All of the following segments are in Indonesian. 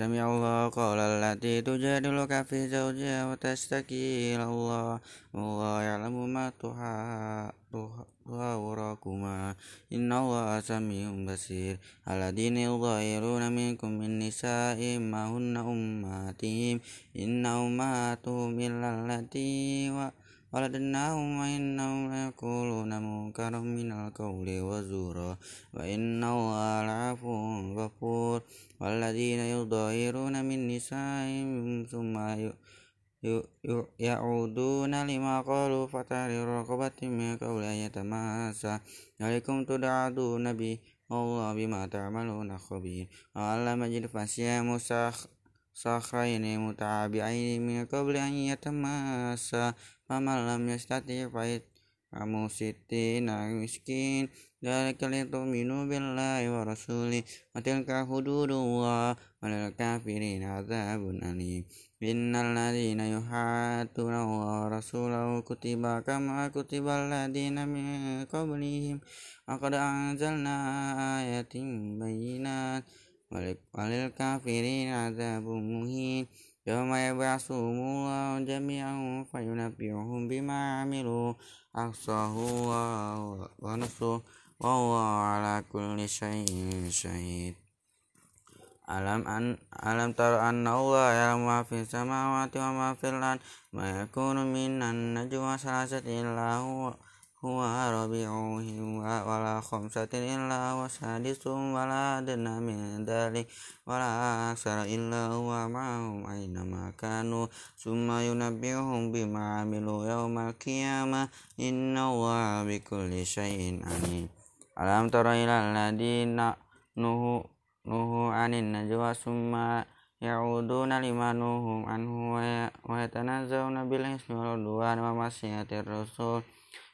سمع الله قول التي تجادلك في زوجها وتشتكي إلى الله والله يعلم ما تحاوركما إن الله سميع بصير الذين يظاهرون منكم من نسائهم ما هن أمهاتهم إن أمهاتهم إلا التي ولدناهم وإنهم ليقولون منكرا من القول وزورا وإن الله لعفو غفور والذين يظاهرون من نسائهم ثم يعودون لما قالوا فتحرير رقبة من قبل أن يتماسا عليكم تدعون به والله بما تعملون خبير وعلم يجد فصيام صخرين متابعين من قبل أن Famalam yastati ya, fa'id kamu siti miskin. Dari kalian tuh minu billahi wa rasuli. Watil wa walil kafirin azabun alim. Innal ladina yuhatuna wa rasulahu kutiba kama kutiba ladina min qablihim. Aqad anzalna ayatin bayinat walil kafirin azabun muhin. يوم يبعثهم الله جميعا فينبئهم بما عملوا أحصاه ونصره وهو على كل شيء شهيد ألم أن ألم تر أن الله يعلم ما في السماوات وما في الأرض ما يكون من النجوى ثلاثة إلا هو huwa rabi'uhu wala khamsatin illa wa sadisum wala adna min dalik wala aksara illa huwa ma'ahum aina ma kanu. Summa yunabbihum bima amilu yawmal qiyamah. Inna wa bikulli syai'in alim. Alam tara ila alladina nuhu nuhu anin najwa. Summa yauduna lima nuhum anhu wa ya, yatanazawna bil ismi wal udwan masyiatir rasul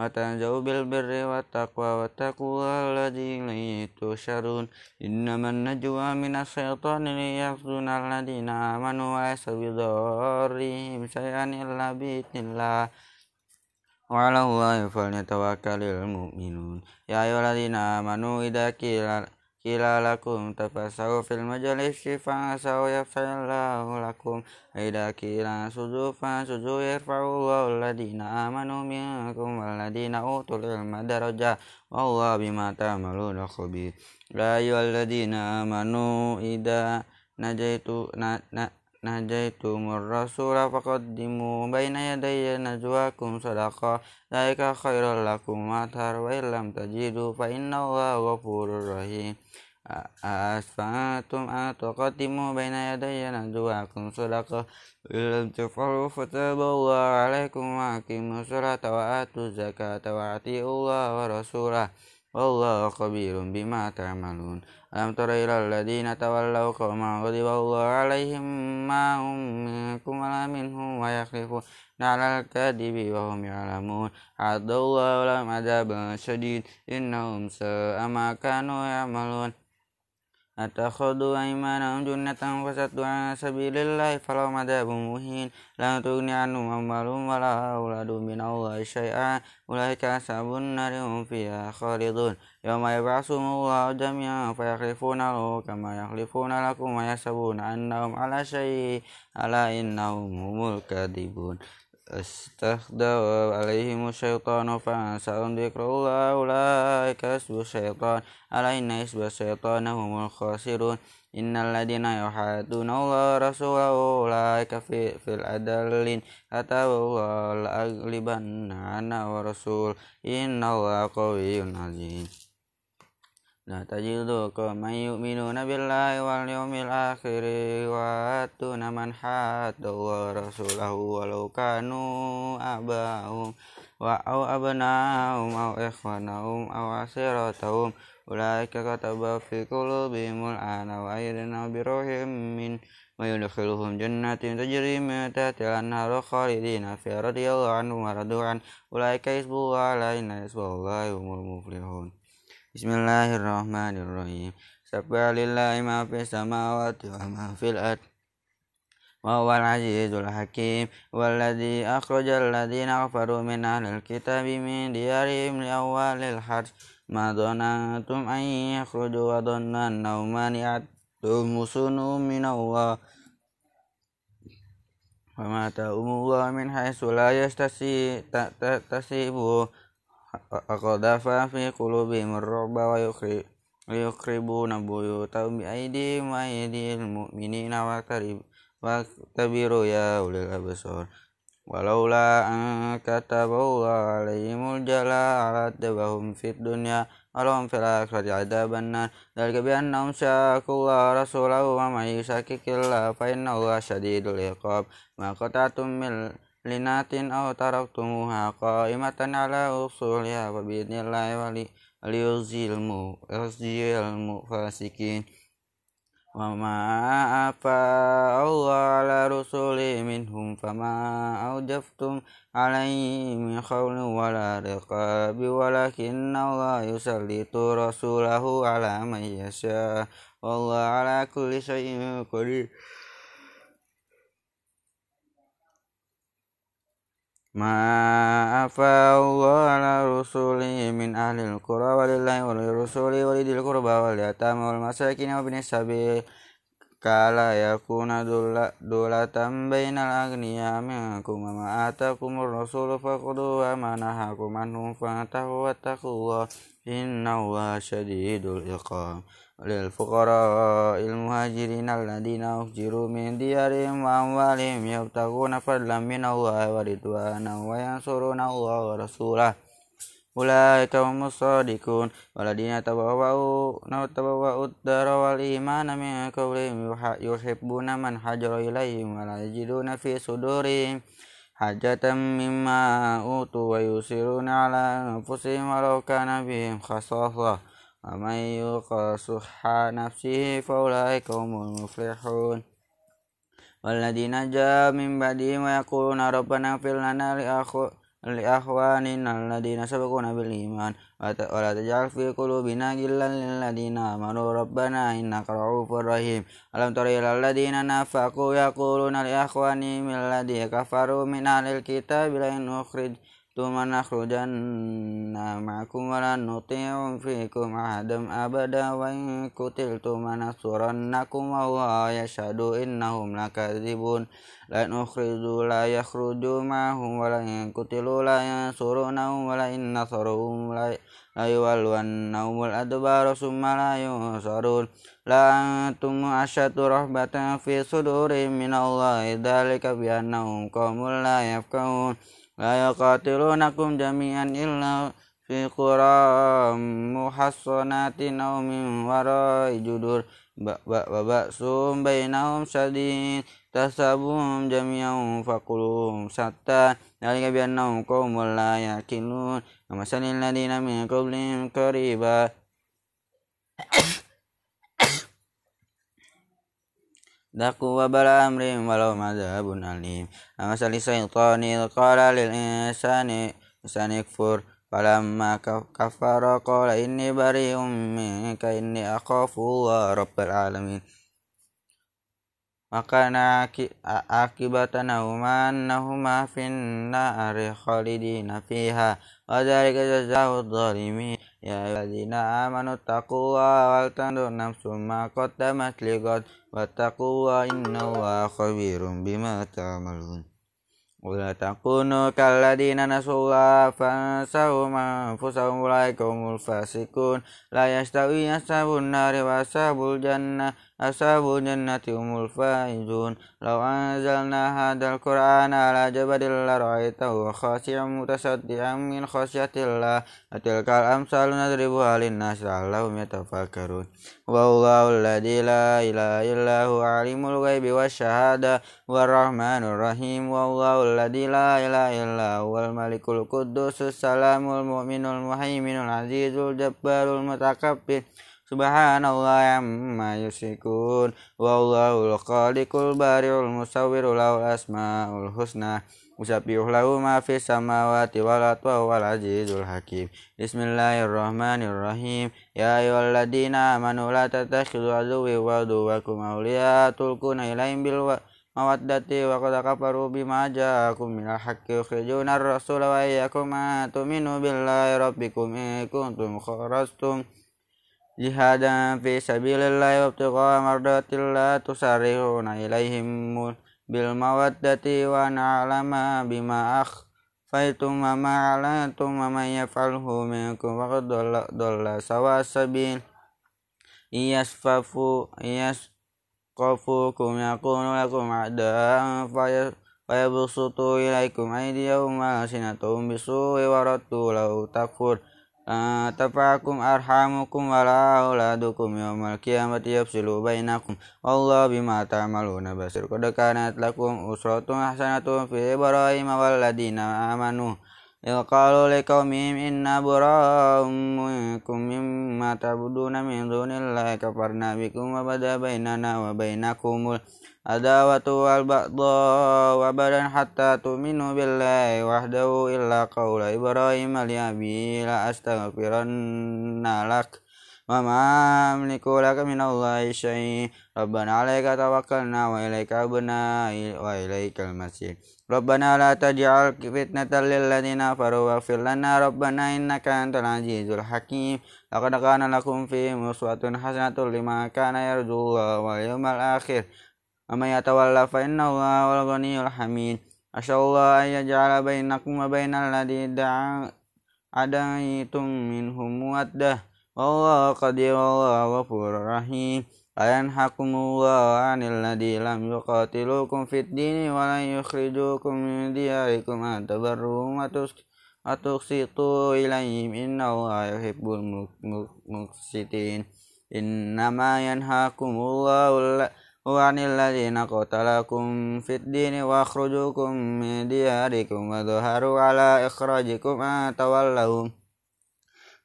وتنجوا بالبر والتقوى واتقوا الذي إليه تشرون إنما النجوى من الشيطان ليحزن الذين آمنوا وليس بضارهم شيئا إلا بإذن الله. وعلى الله فليتوكل المؤمنون. يا أيها الذين آمنوا إذا قيل Kila lakum tafasahu fil majalis fa'asahu yafsa'illahu lakum. Aida kila suju fa'suju yarfa'ullahu alladina amanu minkum walladina utul ilma daraja. Wallah bima ta'amaluna khabir. La ayyuhalladina amanu ida najaitu na, na, نجيتم الرسول فقدموا بين يدي نجواكم صدقة ذلك خير لكم. أطهر وإن لم تجدوا فإن الله غفور رحيم. أسفنتم أن تقدموا بين يدي نجواكم صدقة إن لم تفعلوا فتاب الله عليكم وأقيموا الصلاة وآتوا الزكاة وأطيعوا الله ورسوله. والله خبير بما تعملون. ألم تر إلى الذين تولوا قوما غضب الله عليهم ما هم منكم ولا منهم ويخلفون على الكذب وهم يعلمون. عد الله لهم عذابا شديد. إنهم ساء ما كانوا يعملون. أتخذوا أيمانهم جنة فصدوا عن سبيل الله فلهم عذاب مهين. لا تغني عنهم أموالهم ولا أولادهم من الله شيئا. أولئك أصحاب النار هم فيها خالدون. يوم يبعثهم الله جميعا فيحلفون له كما يحلفون لكم ويحسبون أنهم على شيء ألا إنهم هم الكاذبون استخدوا عليهم الشيطان فأنساهم ذكر الله أولئك حسب الشيطان ألا إن حسب الشيطان هم الخاسرون إن الذين يحادون الله ورسوله أولئك في, في الأدلين كتب الله لأغلبن أنا ورسول إن الله قوي عزيز Nah tajidu man yu'minuna billahi wal yawmil akhir wa atuna man hadda wa rasulahu walau kanu abahum wa au abnahum au ikhwanahum au asiratahum ulaika kataba fi qulubihimul ana wa ayyadna bi ruhim min wa yudkhiluhum jannatin tajri min tahtiha al-anharu khalidina fiha radiyallahu anhum wa radu'an ulaika hizbullah la ilaha illa humul muflihun. Bismillahirrahmanirrahim. Sabbaha lillahi ma fis samawati wa ma fil ard. Wa huwal azizul hakim walladzi akhrajal ladzina kafaru min ahlil kitabi min diyarihim li awwalil harj ma dhanantum an yakhruju wa dhanna annahum mani'atum min Allah wa ma ta'umullah min haitsu la yastasi tasibu aqdafa fi qulubihim ar-ru'ba wa yuqribuna buyutahum bi aydihim wa aydil mu'minina wa tabiru ya ulil absar. Walaula an kataballahu alaihimul jala ala tabahum fid dunya walahum fil akhirati adzaban nar. Dzalika bi annahum syaqullaha rasulahu wa may yushaqiqillah fa innallaha syadidul iqab. Ma qatatum min linatin aw taraktumuha qa'imatan ala usuliha wa biidnillahi wa liyuzilmu yuzilmu fasikin. Wa ma afa Allah ala rusuli minhum fama awjaftum alaihi min khawlin wala riqabi walakin Allah yusallitu rasulahu ala man yasha. Wallahu ala kulli syai'in qadir ما أفاء الله على رسوله من أهل القرى ولله ولرسوله ولذي القربى واليتامى والمساكين وابن السبيل كلا يكون دولة بين الأغنياء منكم وما آتاكم الرسول فخذوه وما نهاكم عنه فانتهوا واتقوا الله إن الله شديد العقاب للفقراء المهاجرين الذين أهجروا من ديارهم وأموالهم يبتغون فضلا من الله ورضوانا وينصرون الله ورسوله أولئك هم الصادقون والذين تبوأوا تبوأوا الدار والإيمان من قبلهم يحبون من حجر إليهم ولا يجدون في صدورهم حاجة مما أوتوا ويسرون على أنفسهم ولو كان بهم خصاصة ومن يوق شح نفسه فأولئك هم المفلحون والذين جاءوا من بعدهم ويقولون ربنا اغفر لنا لأخواننا الذين سبقونا بالإيمان ولا تجعل في قلوبنا غلا للذين آمنوا ربنا إنك رؤوف رحيم ألم تر إلى الذين نافقوا يقولون لإخوانهم الذين كفروا من أهل الكتاب لئن أخرج ثم نخرجن معكم ولا نطيع فيكم أحدا أبدا وإن قتلتم لننصرنكم والله يشهد إنهم لكاذبون لئن أخرجوا لا يخرجوا معهم ولئن قتلوا لا ينصرونهم ولئن نصروهم يولونهم الأدبار ثم لا ينصرون لا أنتم أشد رهبة في صدورهم من الله ذلك بأنهم قوم لا يفقهون la yaqatilunakum jami'an illa fi qura muhassanatin aw wara'i judur. Ba ba ba sum bainahum sadid tasabum sata faqulum satta. Dalika biannahum qaumul la yaqilun kama sanil ladina min qablihim qariba ذاقوا وبل أمرهم ولهم عذاب أليم. أمثل الشيطان قال للإنسان إنسان يكفر فلما كفر قال إني بريء منك إني أخاف الله رب العالمين. وكان عاقبتهما أنهما في النار خالدين فيها وذلك جزاء الظالمين يا الذين آمنوا اتقوا الله ولتنظر نفس ما قدمت لغد واتقوا الله إن الله خبير بما تعملون Wala takunu kalladina nasullah fansahum anfusahum ulaikumul fasikun la yastawi ashabun nari wa ashabul jannah ashabul jannati injun faizun. Law anzalna hadal qur'ana ala jabadil la ra'aitahu khashi'an mutasaddian min khasyatillah. Atilkal amsalu nadribu halin nas la'allahum والله الذي لا إله إلا هو عليم الغيب والشهادة والرحمن الرحيم. والله الذي لا إله إلا هو الملك القدوس السلام المؤمن المهيمن العزيز الجبار المتكبر. Subhanallah amma yusykun Wallahul khaliqul bari'ul musawwirul lahu asmaul husna Usabbihu lahu ma fis samawati wal ardi wal azizul hakim Bismillahirrahmanirrahim Ya ayyuhalladzina amanu la tattakhidhu aduwwi wa aduwwakum awliya tulquna ilaihim bil mawaddati wa qad kafaru bima ja'akum minal haqqi yukhrijuna ar-rasula wa iyyakum ma tu'minu billahi rabbikum in kuntum kharastum jihadan fi sabilillah wa ibtigha mardatillah tusarihuna ilaihim bil mawaddati wa na'lama bima akhfaytum wa ma alantum wa man yaf'alhu minkum faqad dhalla sawa sabil. Iyasfafu iyasqafukum yakunu lakum a'da'an fayabsutu ilaikum aydiyahum wa sinatum bisu'i wa raddu lau takfur tafakum arhamukum wala auladukum yawmal qiyamati yafsilu bainakum. Wallahu bima ta'maluna basir. Qad kanat lakum usratun hasanatun fi ibrahim wal ladina amanu إذ قالوا لقومهم إنا براء منكم مما تعبدون من دون الله كفرنا بكم وبدا بيننا وبينكم العداوة والبغضاء أبدا حتى تؤمنوا بالله وحده إلا قول إبراهيم لأبيه لأستغفرن لك وما أملك لك من الله شيء ربنا عليك توكلنا وإليك أبنا وإليك المسير ربنا لا تجعل فتنة للذين كفروا واغفر لنا ربنا إنك أنت العزيز الحكيم لقد كان لكم فيهم أسوة حسنة لمن كان يرجو الله واليوم الآخر ومن يتولى فإن الله هو الغني الحميد أسأل الله أن يجعل بينكم وبين الذي عديتم منهم مودة والله قدير والله غفور رحيم أينهاكم الله عن الذي لم يقاتلوكم في الدين ولن يخرجوكم من دياركم أن تبروهم وتقسطوا إليهم إن الله يحب المقسطين إنما ينهاكم الله وعن الذين قتلكم في الدين وأخرجوكم من دياركم وظهروا على إخراجكم أن تولهم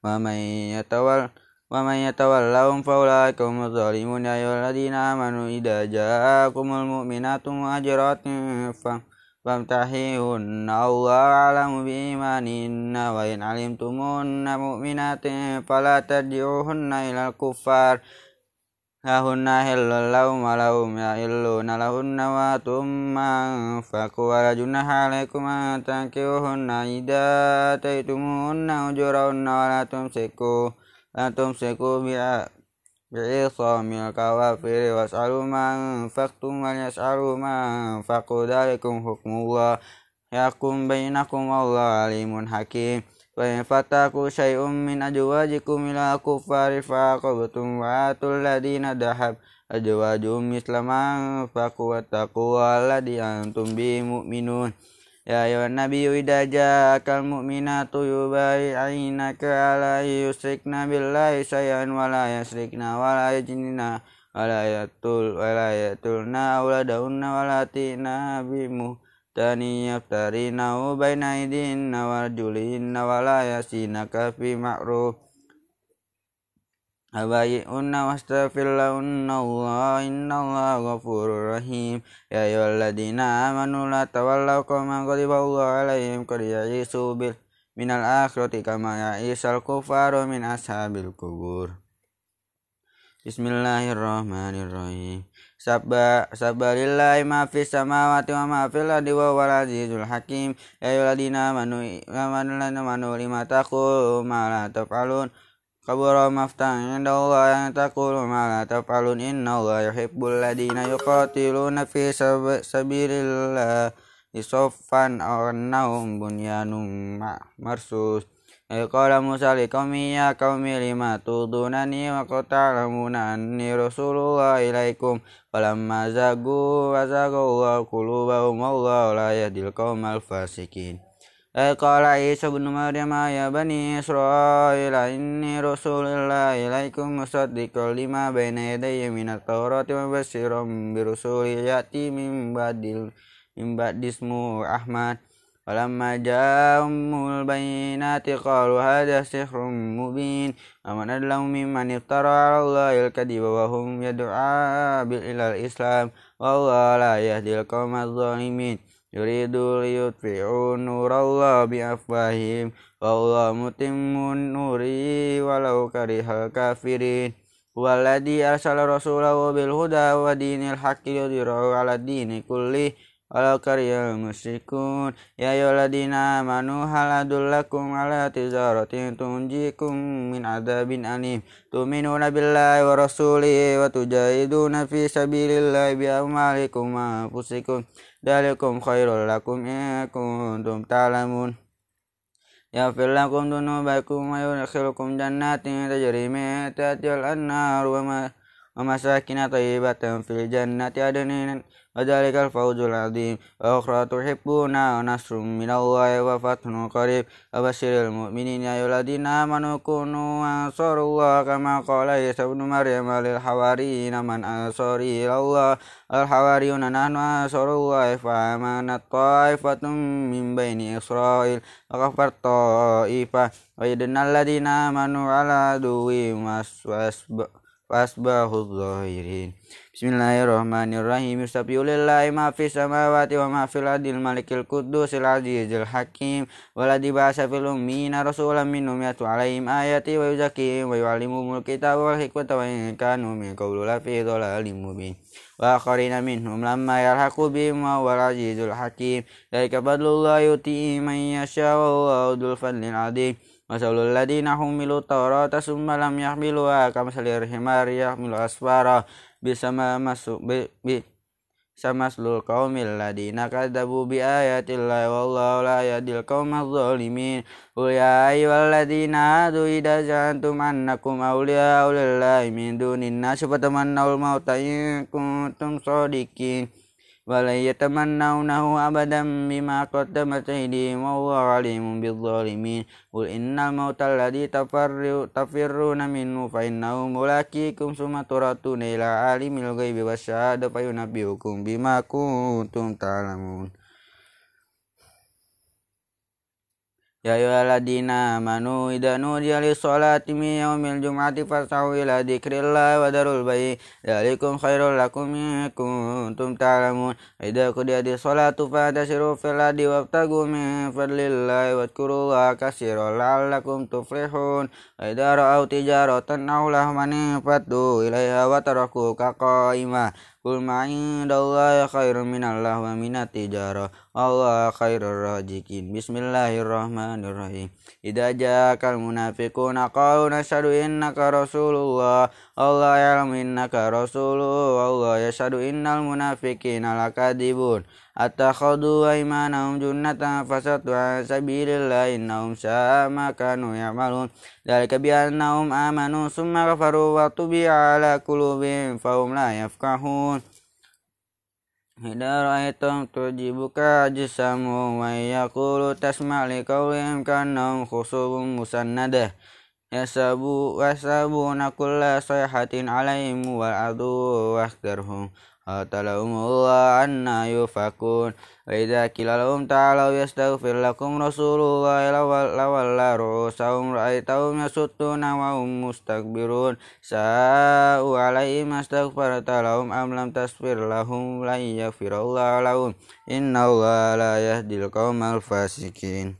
ومن يتول ومن يتولهم فأولئك هم الظالمون يا أيها الذين آمنوا إذا جاءكم المؤمنات مهاجرات فامتحيهن الله أعلم بإيمانهن وإن علمتموهن مؤمنات فلا ترجعوهن إلى الكفار. Hahunna hillun lahum wa lahum yahilluna lahunna wa tumma faku wa junaha alaikum an tankihuhunna idha taitumuhunna ujurahunna wa la tumsiku la tumsiku bi'a bi'isamil kawafiri was'alu man faktum wal yas'alu man faku dalikum hukmullah Fataku syai'um min ajwajikum ila kufari faqabtum wa atul ladina dahab ajwajum mislaman faqu wattaqu alladhi antum bi mu'minun. Ya ayuhan nabiyyu idza ja'akal mu'minatu yubayi'inaka ala yusrikna billahi syai'an wa la yusrikna wa la yajnina yatul wa yatulna auladahunna wa la tina bimuh تئنا بمؤمنين tani yaftarinahu baina aydinna wa arjulihinna wa la yasinaka fi ma'ruf Abayi'unna wastaghfirlahunna Allah inna Allah ghafurur rahim Ya ayyuhalladzina amanu la tawallaw qawman ghadiba Allah alaihim qad ya'isu bil minal akhirati kama ya'isal kufaru min ashabil kubur Bismillahirrahmanirrahim Sabba sabbalillahi ma fis samawati wa ma fil ardi wa huwal azizul hakim. Ya ayyuhalladzina amanu amanu amanu lima taqulu ma la taf'alun. Kabura maftan inda Allah yang taqulu ma la taf'alun. Inna Allah yuhibbul ladina yuqatiluna fi sabilillah. Isoffan aw annahum bunyanum marsus Qala Musa liqaumi ya qawmi lima tudunani wa qata'lamuna anni rasulullah ilaikum? Falamma zagu wa zaghallahu qulubahum Allah la yadil qawm al-fasikin Qala Isa bin Maryam ya bani Israel inni rasulullah ilaikum musaddiqan lima baina yadayya minat tawrati wa basiram birusuli ya'ti min ba'dil min ba'dismu Ahmad. فلما جاءهم البينات قالوا هذا سحر مبين. ومن أظلم ممن افترى على الله الكذب وهم يدعى إلى الإسلام. والله لا يهدي القوم الظالمين. يريد ليطفئوا نور الله بأفواههم. والله متم نوره ولو كره الكافرين. هو الذي أرسل رسوله بالهدى ودين الحق ليظهره على الدين كله. ولو كره المشركون يا أيها الذين آمنوا هل أدلكم على تجارة تنجيكم من عذاب أليم تؤمنون بالله ورسوله وتجاهدون في سبيل الله بأموالكم وأنفسكم ذلكم خير لكم إن كنتم تعلمون يغفر لكم ذنوبكم ويدخلكم جنات تجري من تحتها الأنهار ومساكن طيبة في الجنة عدن وذلك الفوز العظيم وأخرى تحبون نصر من الله وفتح قريب وبشر المؤمنين يا أيها الذين آمنوا كونوا أنصار الله كما قال عيسى ابن مريم للحواريين من أنصاري إلى الله الحواريون نحن أنصار الله فآمنت طائفة من بين إسرائيل وكفرت طائفة وإذن الذين آمنوا على عدوهم فأصبحوا الظاهرين بسم الله الرحمن الرحيم. يسبح لله ما في السماوات وما في الأرض الملك القدوس العزيز الحكيم والذي بعث في الأمين رسولا منهم يتلو عليهم آياتي ويزكيهم ويعلمهم الكتاب والحكمة وإن كانوا من قبل لفي ضلال مبين. وآخرين منهم لما يلحقوا بهم وهو العزيز الحكيم. ذلك فضل الله يؤتيه من يشاء وهو ذو الفضل العظيم. Masalul ladina humilu tawrata summa lam yahmiluha kamasalir himari yahmilu asfara bisa masuk bi, bi sama seluruh kaum ladina kadzabu bi ayatillahi wallahu la yahdil qaumadz zalimin. Qul ya ayyuhalladzina adu idza jantum annakum awliya'u lillahi min dunin nas fatamannawul mauta in kuntum shadiqin ولا يتمنونه أبدا بما قدمت أيديهم والله عليم بالظالمين قل إن الموت الذي تفرون منه فإنه ملاقيكم ثم تردون إلى عالم الغيب والشهادة فينبئكم بما كنتم تعلمون Ya ayyuhalladzina amanu idza nudiya lis-sholati min yaumil jum'ati fas'au ila dzikrillah wa darul bai' dzalikum khairul lakum in kuntum ta'lamun. Idza di sholatu fantashiru fil ardi wabtagu min fadlillahi wadhkurullaha katsiran la'allakum tuflihun. Idza ra'aw tijaratan aw lahman faddu ilaiha wa tarakuka qa'ima Kul ma'indallahi khairu minallah wa minati tijarah Allah khairu rajikin Bismillahirrahmanirrahim. Idaja ja'akal munafikuna qalu nashhadu innaka rasulullah. Allah ya'lam innaka rasuluh Allah yashadu innal munafiqina lakadibun. Attakhadu aymanahum junnatan fasatu an sabirillah innahum sa'a kanu ya'malun. Dzalika bi amanu summa kafaru wa tubi'a ala kulubin fahum la yafkahun Hidha ra'aitum tujibuka jisamu wa yakulu tasma'li liqawlihim kannahum khusubun musannadah yasabu wasabu nakulla sayhatin alaihim wal adu wahdarhum atalahum Allah anna yufakun. Wa idha kilalahum ta'alaw yastaghfir lakum rasulullah lawalla ru'usahum ra'aitahum yasutuna wa hum mustakbirun. Sa'u alaihim astaghfarta lahum am lam tasfir lahum lan yaghfirallahu lahum. Inna Allah la yahdil qawmal fasikin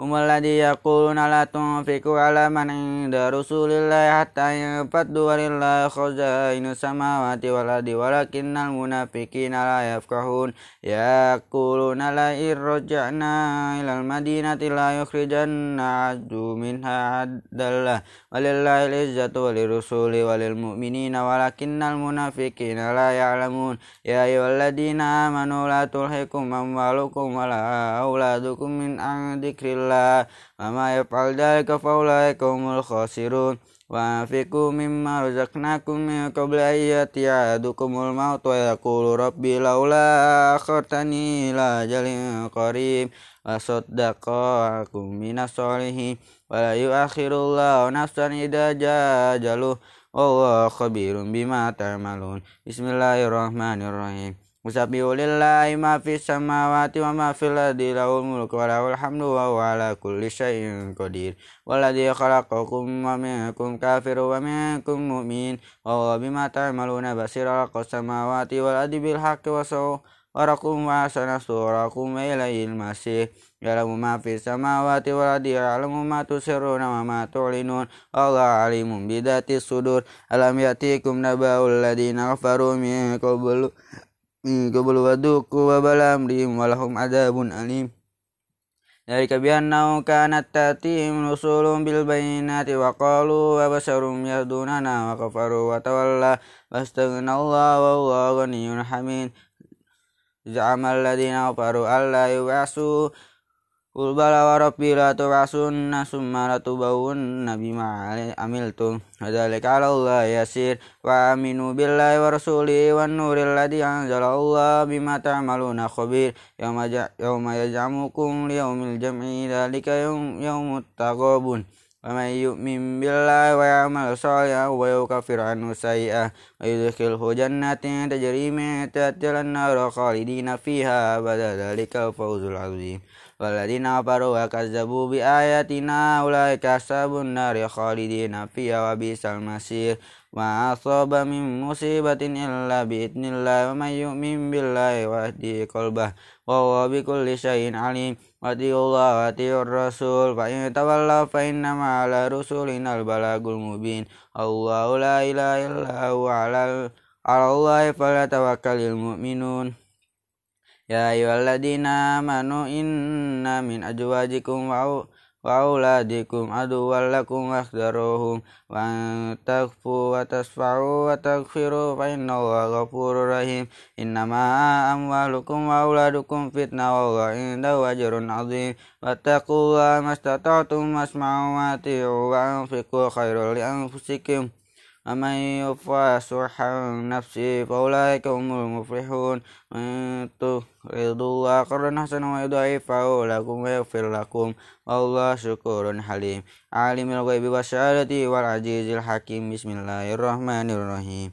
هم الذي يقولون لا تنفقوا على من عند رسول الله حتى ينفضوا ولله خزائن السماوات والأرض ولكن المنافقين لا يفقهون يقولون لئن رجعنا إلى المدينة لا يخرجن عز منها عدلا ولله العزة وللرسول وللمؤمنين ولكن المنافقين لا يعلمون يا أيها الذين آمنوا لا تلهكم أموالكم ولا أولادكم من عن ذكر الله tawalla wa ma yaf'al dhalika fa ulaika humul khasirun. Wa anfiqu mimma razaqnakum min qabli an yatiyadukumul maut wa yaqulu rabbi laula akhartani ila jalin qarib. Wa saddaqakum minas solihin wa la yu'akhirullahu nafsan idza jajaluh. Allah khabirun bima ta'malun. Bismillahirrahmanirrahim. Musabbihu lillahi ma fis samawati wa ma fil ardi lahul mulku wa lahul hamdu wa huwa ala kulli syai'in qadir. Walladzi khalaqakum wa minkum kafirun wa minkum mu'min wa huwa bima ta'maluna basir. Khalaqas samawati wal ardi bil haqqi wa sawwarakum wa ahsana surakum wa ilayhil masih ya'lamu ma fis samawati wal ardi ya'lamu ma tusirruna wa ma tu'linun. Wallahu alimun bidati sudur. Alam yatikum naba'ul ladina kafaru min qablu min qablu waduku wa balam rim walahum adabun alim. Dari kabiannau kanat tatihim rusulum bil bayinati wa qalu wa basarum yadunana wa kafaru wa tawalla wastaghnallahu wa Allah ghaniyyun hamid. Za'ama alladziina kafaru alla yub'asu Kul bala wa rabbi la turasunna summa la tubawunna bima amiltu Hadalika ala Allah yasir. Wa aminu billahi wa rasuli wa nuril ladzi anzala Allah bima ta'amaluna khabir. Yawma yaj'amukum liyawmil jam'i dalika yawmu taqabun wa may yu'min billahi wa ya'mal shalihan wa yukaffir anhu sayi'ah wa yudkhilhu jannatin tajri min tahtiha al-anhar khalidina fiha. Bada dzalikal fawzul 'azim. والذين كفروا وكذبوا بآياتنا أولئك أصحاب النار خالدين فيها وبئس المصير. ما أصاب من مصيبة إلا بإذن الله ومن يؤمن بالله ويهدي قلبه وهو بكل شيء عليم. وأطيعوا الله وأطيعوا الرسول. فإن تولوا فإنما على رسولنا البلاغ المبين. الله لا إله إلا هو على الله فليتوكل المؤمنون. يا أيها الذين آمنوا إن من أزواجكم وأولادكم عدوا لكم واحذروهم وأن تخفوا وتصفعوا وتغفروا فإن الله غفور رحيم إنما أموالكم وأولادكم فتنة والله عنده أجر عظيم واتقوا الله ما استطعتم واسمعوا وأطيعوا وأنفقوا خير لأنفسكم ومن يوفى شح نفسه فأولئك هم المفلحون وإن تقرضوا الله قرضا حسنا ويضاعفه لكم ويغفر لكم والله شكور حليم عالم الغيب والشهادة والعزيز الحكيم بسم الله الرحمن الرحيم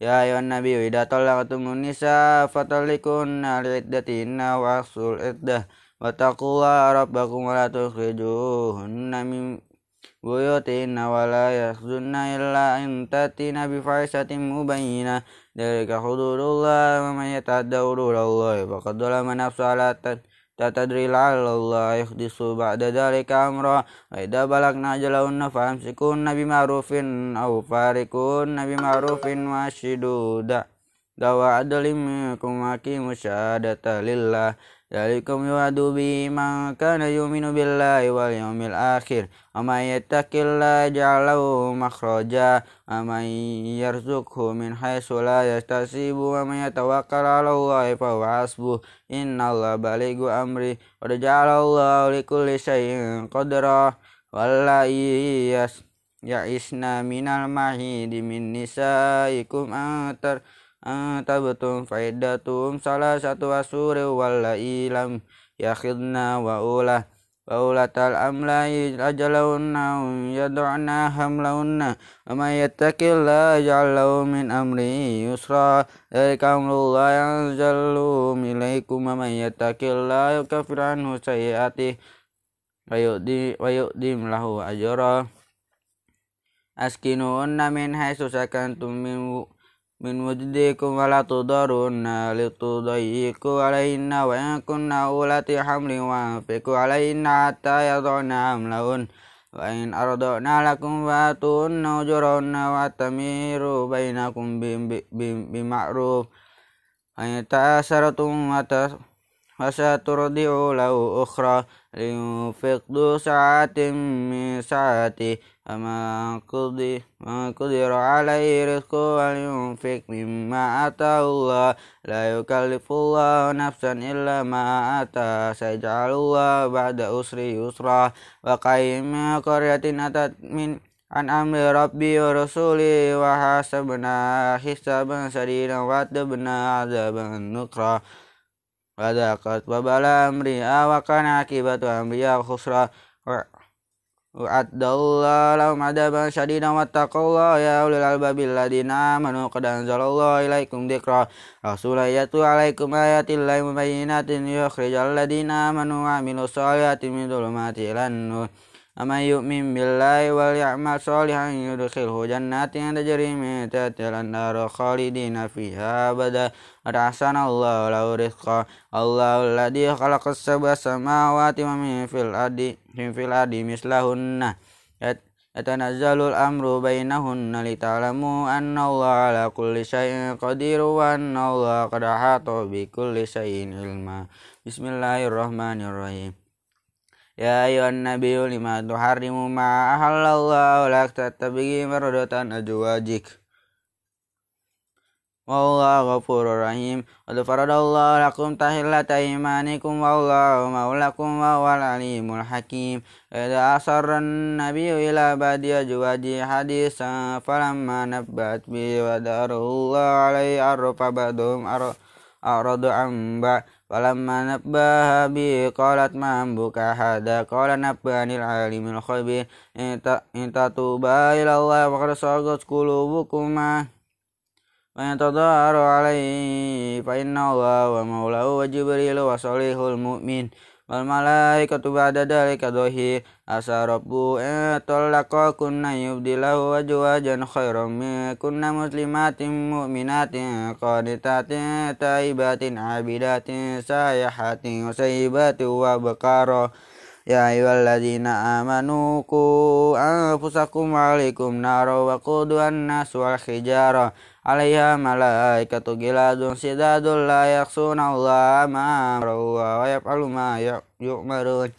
يا أيها النبي إذا طلقتم النساء فطلقوهن لعدتهن وأحصوا العدة واتقوا الله ربكم ولا تخرجوهن من buyutina wa la yahzunna illa an tatina bi fahishatin mubayyinah dzalika hududullah wa man yata'adda hududallahi faqad zalama nafsahu ala tatadri Allah yakhdisu ba'da dhalika amra. Wa idza balagna nabi famsikunna bima'rufin aw farikunna bima'rufin wa shiduda dawa adlim kum aqimu syahadata lillah. ذلكم يوعد به من كان يؤمن بالله واليوم الآخر ومن يتق الله يجعل له مخرجا ومن يرزقه من حيث لا يحتسب ومن يتوكل على الله فهو حسبه إن الله بالغ أمره قد جعل الله لكل شيء قدرا واللائي يئسن من المحيد من نسائكم أن tabtum faidatum salah satu asuri wallai lam yakhidna wa ulah ulatal amlai ajalahunna yad'una hamlahunna wa may yattaqillaha yaj'al min amri yusra dzalika amrullah yanzalu ilaikum wa may yattaqillaha yukaffir anhu sayyi'atihi wa yu'di wa yu'dim lahu ajra. Min haitsu sakantum min من وجدكم ولا تضرون لتضيقوا عليهن وإن كن أولات حمل وأنفقوا عليهن حتى يضعن حملهن. وإن أرضعن لكم فآتوهن أجورهن واعتمروا بينكم بمعروف. وإن تأسرتم فسترضع له أخرى. لينفق ذو ساعة من ساعته. فمن قدر, قدر عليه رزقه ولينفق مما آتاه الله لا يكلف الله نفسا إلا ما آتاها سيجعل الله بعد أسر يسرا وكأين من قرية أتت من عن أمر ربي ورسوله وحسبنا حسابا سديدا وعذبنا عذابا نكرا وذاقت وبال أمرها وكان عاقبة أمرها خسرا وعد الله لهم عذابا شديدا واتقوا الله يا أولي الألباب الذين آمنوا قد أنزل الله إليكم ذكرا رسولا يتلو عليكم آيات الله مبينات ليخرج الذين آمنوا وعملوا الصالحات من ظلمات إلى النور ومن يؤمن بالله وليعمل صالحا يدخله جنات تجري من تحتها الأنهار خالدين فيها أبدا. قد أحسن الله له رزقا. الله الذي خلق السبع سماوات ومن في الأرض في الأرض مثلهن. يتنزل الأمر بينهن لتعلموا أن الله على كل شيء قدير وأن الله قد أحاط بكل شيء علما. بسم الله الرحمن الرحيم. يا أيها النبي لما تحرم ما أحل الله لك تتبغي مرضة أزواجك والله غفور رحيم قد فرض الله لكم تحلة إيمانكم والله مولاكم وهو العليم الحكيم إذا أصر النبي إلى بعد أزواجه حديثا فلما نبأت به ودار الله عليه عرف بعضهم أعرض عن بعض فلما نبأها به قالت ما أنبك هذا قال نبأني العالم الخبير إن تتوبا إلى الله فقد صغت قلوبكما وإن تظاهروا عليه فإن الله ومولاه وجبريل وصالح المؤمن wal malaikatu ba'da dzalika dhahir asa rabbu kunna yubdilahu azwajan khairam min kunna muslimatin mu'minatin qanitatin taibatin abidatin sayahatin sayyibatin wa bakara Ya ayyuhalladzina amanu ku anfusakum alikum naro wa quduhan nas wal hijara عليها ملائكة غلاظ شداد لا يخصون الله ما أمروا ويفعل ما يؤمرون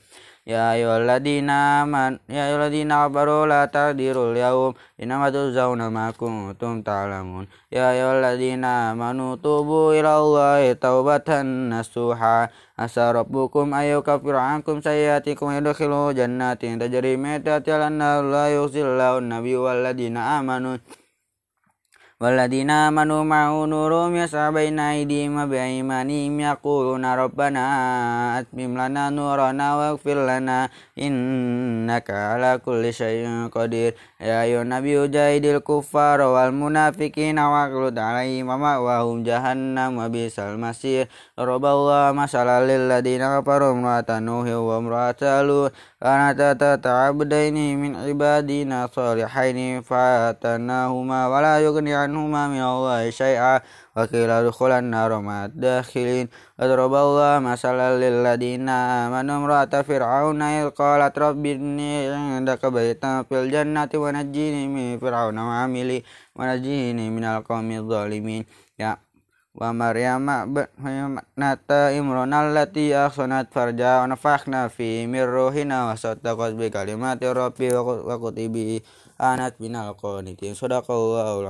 يا أيها الذين آمنوا يا أيها الذين كفروا لا تعذروا اليوم إنما تجزون ما كنتم تعلمون يا أيها الذين آمنوا توبوا إلى الله توبة نصوحا عسى ربكم أن يكفر عنكم سيئاتكم ويدخلوا جنات تجري من تحتها الأنهار لا يخزي الله النبي والذين آمنوا والذين آمنوا معه نورهم يسعى بين أيديهم وبأيمانهم يقولون ربنا أتمم لنا نورنا واغفر لنا إنك على كل شيء قدير يا أيها النبي جاهد الكفار والمنافقين واغلظ عليهم ومأواهم جهنم وبئس المصير ضرب الله مثلا للذين كفروا امرأة نوح وامرأة لوط كانتا تحت عبدين من عبادنا صالحين فآتناهما ولا يغني عنهما من الله شيئا. وقيل ادخل النار مع الداخلين. وضرب الله مثلا للذين آمنوا امرأة فرعون إذ قالت رب إني عندك بيتا في الجنة ونجيني من فرعون وعملي ونجيني من القوم الظالمين. wa maryam nata imrona allati ahsanat farja wa nafakhna fi min ruhina wa sattaqat bi kalimati rabbi wa kutibi. Anat binal qanitin. Sadaqallahu